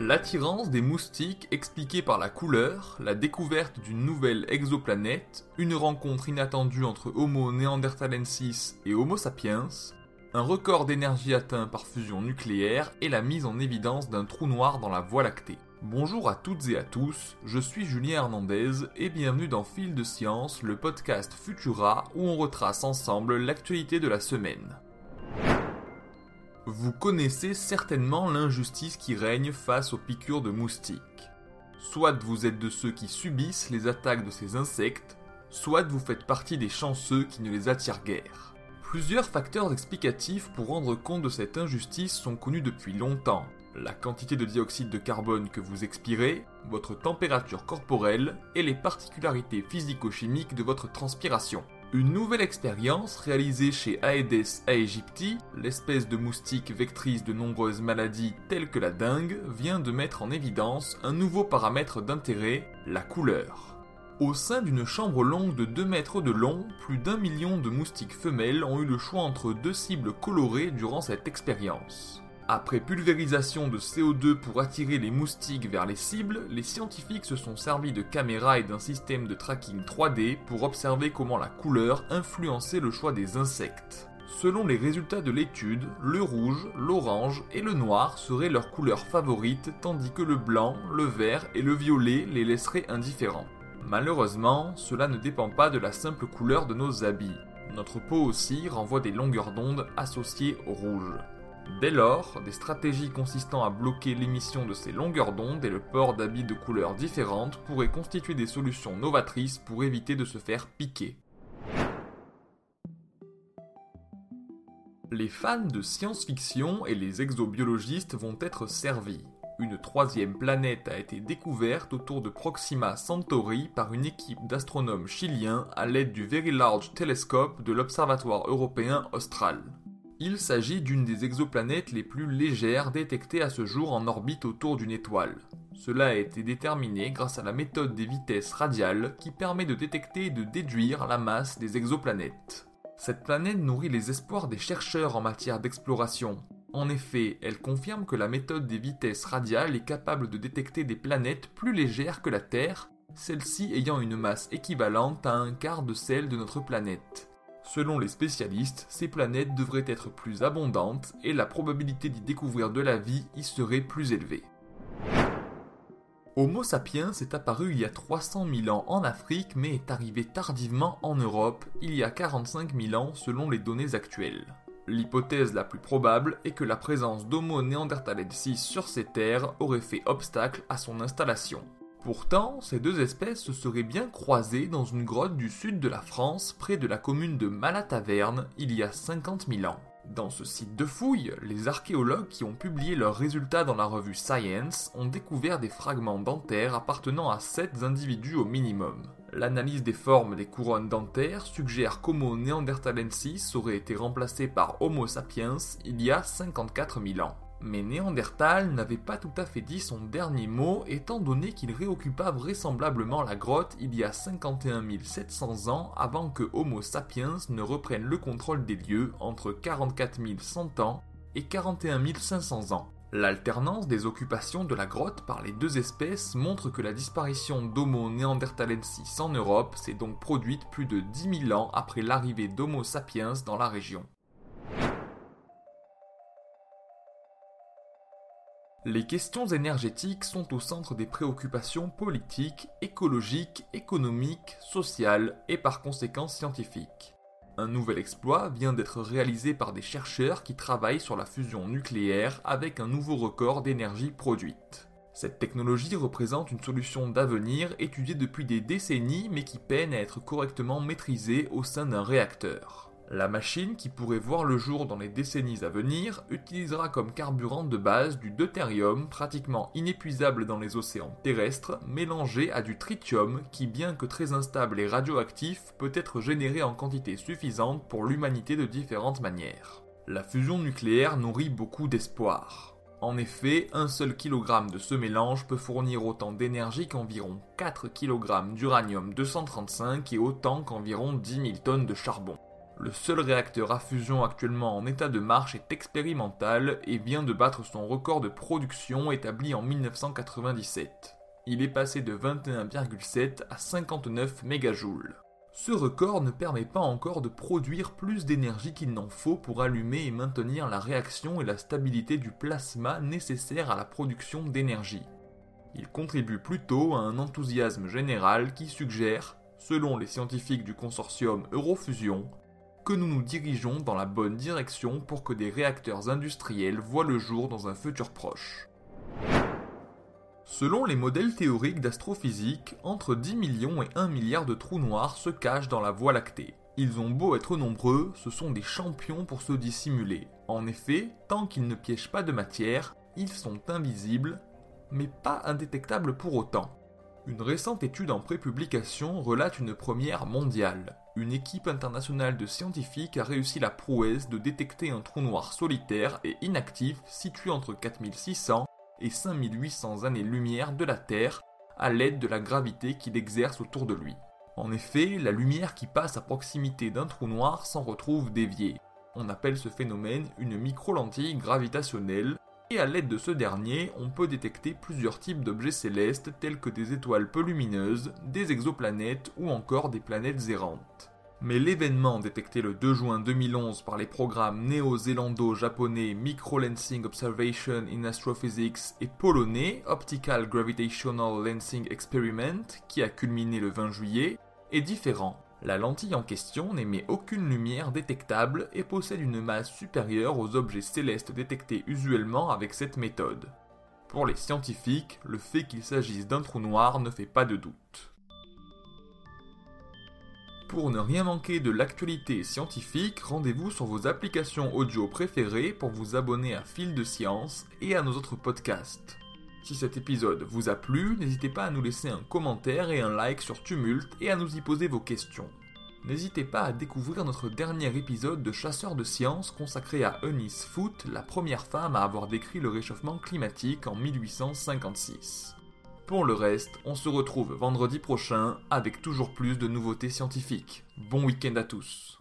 L'attirance des moustiques expliquée par la couleur, la découverte d'une nouvelle exoplanète, une rencontre inattendue entre Homo neanderthalensis et Homo sapiens, un record d'énergie atteint par fusion nucléaire et la mise en évidence d'un trou noir dans la Voie lactée. Bonjour à toutes et à tous, je suis Julien Hernandez et bienvenue dans Fil de Science, le podcast Futura où on retrace ensemble l'actualité de la semaine. Vous connaissez certainement l'injustice qui règne face aux piqûres de moustiques. Soit vous êtes de ceux qui subissent les attaques de ces insectes, soit vous faites partie des chanceux qui ne les attirent guère. Plusieurs facteurs explicatifs pour rendre compte de cette injustice sont connus depuis longtemps. La quantité de dioxyde de carbone que vous expirez, votre température corporelle et les particularités physico-chimiques de votre transpiration. Une nouvelle expérience réalisée chez Aedes aegypti, l'espèce de moustique vectrice de nombreuses maladies telles que la dengue, vient de mettre en évidence un nouveau paramètre d'intérêt, la couleur. Au sein d'une chambre longue de 2 mètres de long, plus d'un million de moustiques femelles ont eu le choix entre deux cibles colorées durant cette expérience. Après pulvérisation de CO2 pour attirer les moustiques vers les cibles, les scientifiques se sont servis de caméras et d'un système de tracking 3D pour observer comment la couleur influençait le choix des insectes. Selon les résultats de l'étude, le rouge, l'orange et le noir seraient leurs couleurs favorites tandis que le blanc, le vert et le violet les laisseraient indifférents. Malheureusement, cela ne dépend pas de la simple couleur de nos habits. Notre peau aussi renvoie des longueurs d'onde associées au rouge. Dès lors, des stratégies consistant à bloquer l'émission de ces longueurs d'onde et le port d'habits de couleurs différentes pourraient constituer des solutions novatrices pour éviter de se faire piquer. Les fans de science-fiction et les exobiologistes vont être servis. Une troisième planète a été découverte autour de Proxima Centauri par une équipe d'astronomes chiliens à l'aide du Very Large Telescope de l'Observatoire européen austral. Il s'agit d'une des exoplanètes les plus légères détectées à ce jour en orbite autour d'une étoile. Cela a été déterminé grâce à la méthode des vitesses radiales qui permet de détecter et de déduire la masse des exoplanètes. Cette planète nourrit les espoirs des chercheurs en matière d'exploration. En effet, elle confirme que la méthode des vitesses radiales est capable de détecter des planètes plus légères que la Terre, celles-ci ayant une masse équivalente à un quart de celle de notre planète. Selon les spécialistes, ces planètes devraient être plus abondantes et la probabilité d'y découvrir de la vie y serait plus élevée. Homo sapiens est apparu il y a 300 000 ans en Afrique mais est arrivé tardivement en Europe il y a 45 000 ans selon les données actuelles. L'hypothèse la plus probable est que la présence d'Homo neanderthalensis sur ces terres aurait fait obstacle à son installation. Pourtant, ces deux espèces se seraient bien croisées dans une grotte du sud de la France, près de la commune de Malataverne, il y a 50 000 ans. Dans ce site de fouilles, les archéologues qui ont publié leurs résultats dans la revue Science ont découvert des fragments dentaires appartenant à 7 individus au minimum. L'analyse des formes des couronnes dentaires suggère qu'Homo neanderthalensis aurait été remplacé par Homo sapiens il y a 54 000 ans. Mais Néandertal n'avait pas tout à fait dit son dernier mot étant donné qu'il réoccupa vraisemblablement la grotte il y a 51 700 ans avant que Homo sapiens ne reprenne le contrôle des lieux entre 44 100 ans et 41 500 ans. L'alternance des occupations de la grotte par les deux espèces montre que la disparition d'Homo neanderthalensis en Europe s'est donc produite plus de 10 000 ans après l'arrivée d'Homo sapiens dans la région. Les questions énergétiques sont au centre des préoccupations politiques, écologiques, économiques, sociales et par conséquent scientifiques. Un nouvel exploit vient d'être réalisé par des chercheurs qui travaillent sur la fusion nucléaire avec un nouveau record d'énergie produite. Cette technologie représente une solution d'avenir étudiée depuis des décennies mais qui peine à être correctement maîtrisée au sein d'un réacteur. La machine, qui pourrait voir le jour dans les décennies à venir, utilisera comme carburant de base du deutérium pratiquement inépuisable dans les océans terrestres, mélangé à du tritium qui, bien que très instable et radioactif, peut être généré en quantité suffisante pour l'humanité de différentes manières. La fusion nucléaire nourrit beaucoup d'espoir. En effet, un seul kilogramme de ce mélange peut fournir autant d'énergie qu'environ 4 kg d'uranium 235 et autant qu'environ 10 000 tonnes de charbon. Le seul réacteur à fusion actuellement en état de marche est expérimental et vient de battre son record de production établi en 1997. Il est passé de 21,7 à 59 mégajoules. Ce record ne permet pas encore de produire plus d'énergie qu'il n'en faut pour allumer et maintenir la réaction et la stabilité du plasma nécessaire à la production d'énergie. Il contribue plutôt à un enthousiasme général qui suggère, selon les scientifiques du consortium Eurofusion, que nous nous dirigeons dans la bonne direction pour que des réacteurs industriels voient le jour dans un futur proche. Selon les modèles théoriques d'astrophysique, entre 10 millions et 1 milliard de trous noirs se cachent dans la Voie lactée. Ils ont beau être nombreux, ce sont des champions pour se dissimuler. En effet, tant qu'ils ne piègent pas de matière, ils sont invisibles, mais pas indétectables pour autant. Une récente étude en prépublication relate une première mondiale. Une équipe internationale de scientifiques a réussi la prouesse de détecter un trou noir solitaire et inactif situé entre 4600 et 5800 années-lumière de la Terre à l'aide de la gravité qu'il exerce autour de lui. En effet, la lumière qui passe à proximité d'un trou noir s'en retrouve déviée. On appelle ce phénomène une micro-lentille gravitationnelle, et à l'aide de ce dernier, on peut détecter plusieurs types d'objets célestes tels que des étoiles peu lumineuses, des exoplanètes ou encore des planètes errantes. Mais l'événement détecté le 2 juin 2011 par les programmes néo-zélando-japonais Micro-Lensing Observation in Astrophysics et polonais Optical Gravitational Lensing Experiment, qui a culminé le 20 juillet, est différent. La lentille en question n'émet aucune lumière détectable et possède une masse supérieure aux objets célestes détectés usuellement avec cette méthode. Pour les scientifiques, le fait qu'il s'agisse d'un trou noir ne fait pas de doute. Pour ne rien manquer de l'actualité scientifique, rendez-vous sur vos applications audio préférées pour vous abonner à Fil de Science et à nos autres podcasts. Si cet épisode vous a plu, n'hésitez pas à nous laisser un commentaire et un like sur Tumult et à nous y poser vos questions. N'hésitez pas à découvrir notre dernier épisode de Chasseurs de sciences consacré à Eunice Foote, la première femme à avoir décrit le réchauffement climatique en 1856. Pour le reste, on se retrouve vendredi prochain avec toujours plus de nouveautés scientifiques. Bon week-end à tous